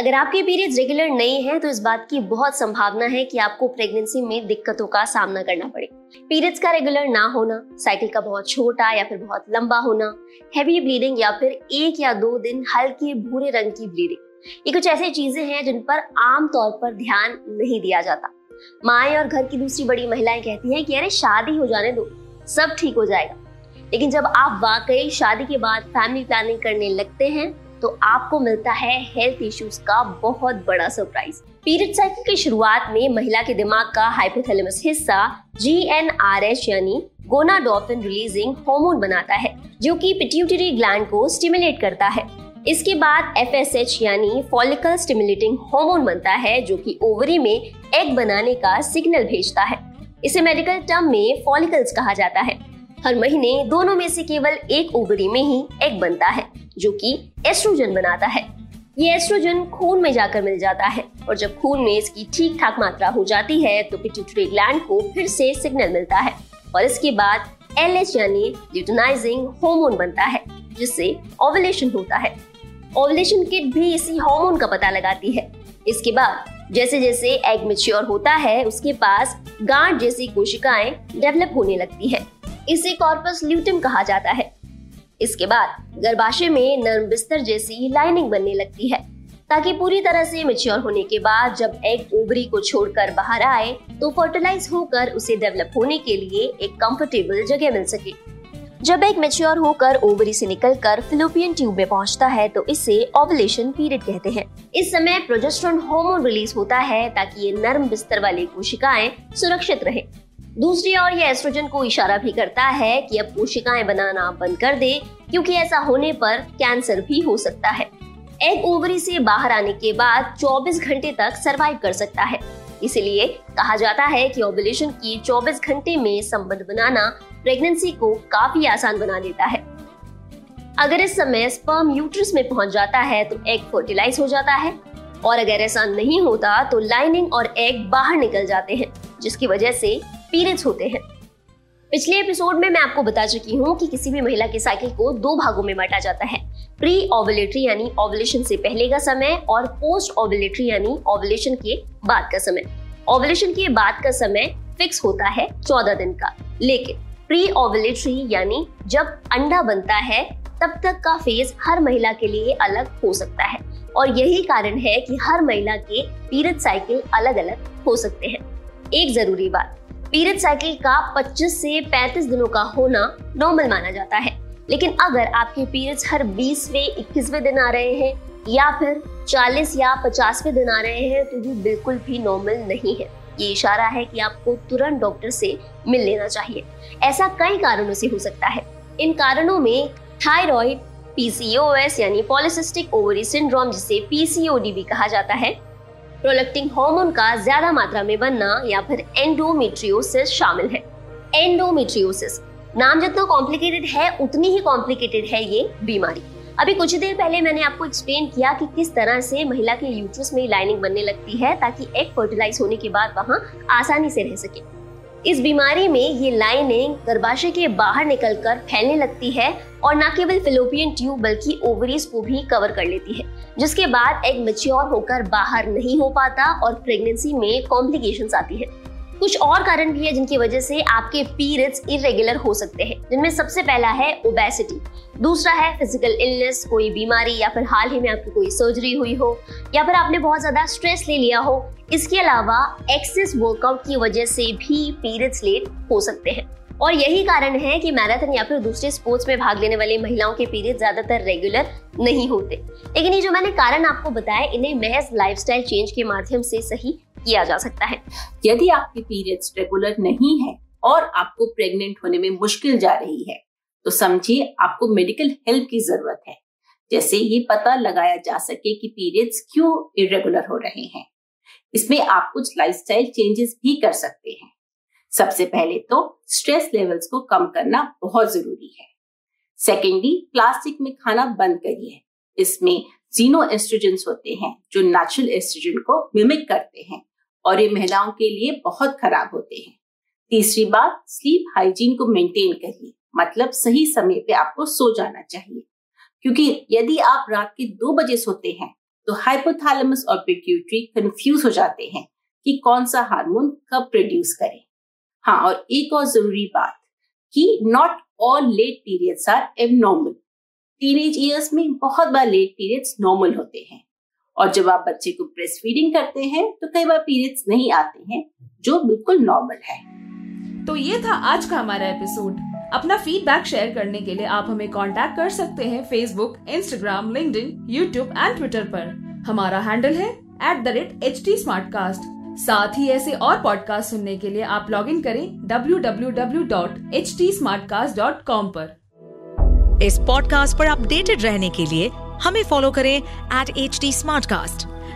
अगर आपके periods regular नहीं है तो इस बात की बहुत संभावना है कि आपको प्रेगनेंसी में दिक्कतों का सामना करना पड़े। पीरियड्स का रेगुलर ना होना साइकिल का बहुत छोटा या फिर बहुत लंबा होना हैवी ब्लीडिंग या फिर एक या दो दिन हल्के भूरे रंग की ब्लीडिंग ये कुछ ऐसी चीज़ें हैं जिन पर आमतौर पर ध्यान नहीं दिया जाता। माए और घर की दूसरी बड़ी महिलाएँ कहती हैं कि, अरे, शादी हो जाने दो, सब ठीक हो जाएगा। लेकिन जब आप वाकई शादी के बाद फैमिली प्लानिंग करने लगते हैं तो आपको मिलता है हेल्थ इश्यूज़ का बहुत बड़ा सरप्राइज़ पीरियड साइकिल की शुरुआत में महिला के दिमाग का हाइपोथैलेमस हिस्सा जी एन आर एच यानी गोनाडोफिन रिलीजिंग हार्मोन बनाता है, जो कि पिट्यूटरी ग्लैंड को स्टिमुलेट करता है। इसके बाद एफ़ एस एच यानी फॉलिकल स्टिमुलेटिंग हार्मोन बनता है, जो कि ओवरी में एग बनाने का सिग्नल भेजता है। इसे मेडिकल टर्म में फॉलिकल्स कहा जाता है। हर महीने दोनों में से केवल एक ओवरी में ही एग बनता है। जो कि एस्ट्रोजन बनाता है। ये एस्ट्रोजन खून में जाकर मिल जाता है और जब खून में इसकी ठीक ठाक मात्रा हो जाती है तो पिट्यूटरी ग्लैंड को फिर से सिग्नल मिलता है और इसके बाद एल एच यानी ल्यूटनाइजिंग हार्मोन बनता है, जिससे ओवुलेशन होता है। ओवुलेशन किट भी इसी हार्मोन का पता लगाती है। इसके बाद जैसे जैसे एग मेच्योर होता है, उसके पास गांठ जैसी कोशिकाएँ डेवलप होने लगती है। इसे कॉर्पस ल्यूटिम कहा जाता है। इसके बाद गर्भाशय में नर्म बिस्तर जैसी लाइनिंग बनने लगती है, ताकि पूरी तरह से मेच्योर होने के बाद जब एग ओवरी को छोड़कर बाहर आए तो फर्टिलाइज होकर उसे डेवलप होने के लिए एक कंफर्टेबल जगह मिल सके। जब एग मेच्योर होकर ओवरी से निकलकर फिलोपियन ट्यूब में पहुँचता है तो इसे ओवुलेशन पीरियड कहते हैं। इस समय प्रोजेस्ट्रॉन हार्मोन रिलीज़ होता है, ताकि ये नर्म बिस्तर वाली कोशिकाएँ सुरक्षित रहे। दूसरी ओर यह एस्ट्रोजन को इशारा भी करता है कि अब कोशिकाएँ बनाना बंद कर दे, क्योंकि ऐसा होने पर कैंसर भी हो सकता है। एग ओवरी से बाहर आने के बाद 24 घंटे तक सरवाइव कर सकता है। इसलिए कहा जाता है कि ओवुलेशन की 24 घंटे में संबंध बनाना प्रेगनेंसी को काफ़ी आसान बना देता है। अगर इस समय स्पर्म यूट्रस में पहुँच जाता है तो एग फर्टिलाइज हो जाता है। और अगर ऐसा नहीं होता तो लाइनिंग और एग बाहर निकल जाते हैं, जिसकी वजह से पीरियड्स होते हैं। पिछले एपिसोड में मैं आपको बता चुकी हूँ कि किसी भी महिला के साइकिल को दो भागों में बांटा जाता है। प्री ओवुलेटरी यानी ओवलेशन से पहले का समय और पोस्ट ओवुलेटरी यानी ओवुलेशन के बाद का समय। ओवुलेशन के बाद का समय फिक्स होता है चौदह दिन का। लेकिन प्री ओवुलेटरी यानी जब अंडा बनता है, तब तक का फ़ेज़ हर महिला के लिए अलग हो सकता है। और यही कारण है कि हर महिला के पीरियड साइकिल अलग अलग हो सकते हैं। एक ज़रूरी बात पीरियड साइकिल का 25 से 35 दिनों का होना नॉर्मल माना जाता है। लेकिन अगर आपके पीरियड्स हर 20वें 21वें दिन आ रहे हैं, या फिर 40 या 50वें दिन आ रहे हैं तो ये बिल्कुल भी नॉर्मल नहीं है। ये इशारा है कि आपको तुरंत डॉक्टर से मिल लेना चाहिए। ऐसा कई कारणों से हो सकता है। इन कारणों में थायराइड पीसीओएस यानी पॉलिसिस्टिक ओवरी सिंड्रोम जिसे पीसीओडी भी कहा जाता है प्रोलेक्टिंग हार्मोन का ज़्यादा मात्रा में बनना या फिर एंडोमेट्रियोसिस शामिल है। एंडोमेट्रियोसिस नाम जितना कॉम्प्लिकेटेड है, उतनी ही कॉम्प्लिकेटेड है ये बीमारी। अभी कुछ देर पहले मैंने आपको एक्सप्लेन किया कि किस तरह से महिला के यूट्रस में लाइनिंग बनने लगती है ताकि एग फर्टिलाइज होने के बाद वहाँ आसानी से रह सके। इस बीमारी में ये लाइनिंग गर्भाशय के बाहर निकलकर फैलने लगती है और न केवल फिलोपियन ट्यूब बल्कि ओवरीज को भी कवर कर लेती है, जिसके बाद एग मच्योर होकर बाहर नहीं हो पाता और प्रेगनेंसी में कॉम्प्लिकेशंस आती है। कुछ और कारण भी है जिनकी वजह से आपके पीरियड्स इरेगुलर हो सकते हैं, जिनमें सबसे पहला है ओबेसिटी दूसरा है फ़िज़िकल इलनेस कोई बीमारी या फिर हाल ही में आपकी कोई सर्जरी हुई हो, या फिर आपने बहुत ज़्यादा स्ट्रेस ले लिया हो, इसके अलावा एक्सेस वर्कआउट की वजह से भी पीरियड्स लेट हो सकते हैं। और यही कारण है कि मैराथन या फिर दूसरे स्पोर्ट्स में भाग लेने वाली महिलाओं के पीरियड ज़्यादातर रेगुलर नहीं होते। लेकिन ये जो मैंने कारण आपको बताया, इन्हें महज लाइफस्टाइल चेंज के माध्यम से सही किया जा सकता है। यदि आपके पीरियड्स रेगुलर नहीं है और आपको प्रेग्नेंट होने में मुश्किल जा रही है तो समझिए आपको मेडिकल हेल्प की ज़रूरत है। जैसे ये पता लगाया जा सके कि पीरियड्स क्यों इरेगुलर हो रहे हैं। इसमें आप कुछ लाइफस्टाइल चेंजेस भी कर सकते हैं। सबसे पहले तो स्ट्रेस लेवल्स को कम करना बहुत ज़रूरी है। सेकेंडली प्लास्टिक में खाना बंद करिए। इसमें जीनो एस्ट्रोजेंस होते हैं, जो नेचुरल एस्ट्रोजन को मिमिक करते हैं। और ये महिलाओं के लिए बहुत खराब होते हैं। तीसरी बात स्लीप हाइजीन को मेंटेन करिए। मतलब सही समय पे आपको सो जाना चाहिए। क्योंकि यदि आप रात के दो बजे सोते हैं तो हाइपोथैलेमस और पिट्यूटरी कंफ्यूज हो जाते हैं कि कौन सा हार्मोन कब प्रोड्यूस करें। हाँ और एक और ज़रूरी बात कि not all late periods are abnormal teenage years में बहुत बार लेट पीरियड्स नॉर्मल होते हैं। और जब आप बच्चे को ब्रेस्ट फीडिंग करते हैं तो कई बार पीरियड्स नहीं आते हैं जो बिल्कुल नॉर्मल है। तो ये था आज का हमारा एपिसोड अपना फीडबैक शेयर करने के लिए आप हमें कांटेक्ट कर सकते हैं Facebook Instagram LinkedIn, YouTube and Twitter पर। हमारा हैंडल है at the rate H T साथ ही ऐसे और पॉडकास्ट सुनने के लिए आप लॉग इन करें www.htsmartcast.com पर। इस पॉडकास्ट पर अपडेटेड रहने के लिए हमें फॉलो करें एट एच टी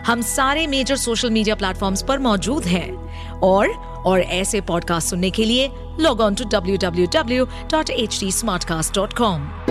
हम सारे मेजर सोशल मीडिया प्लेटफॉर्म्स पर मौजूद हैं। और और ऐसे पॉडकास्ट सुनने के लिए log on to W W W dot H D smart cast dot com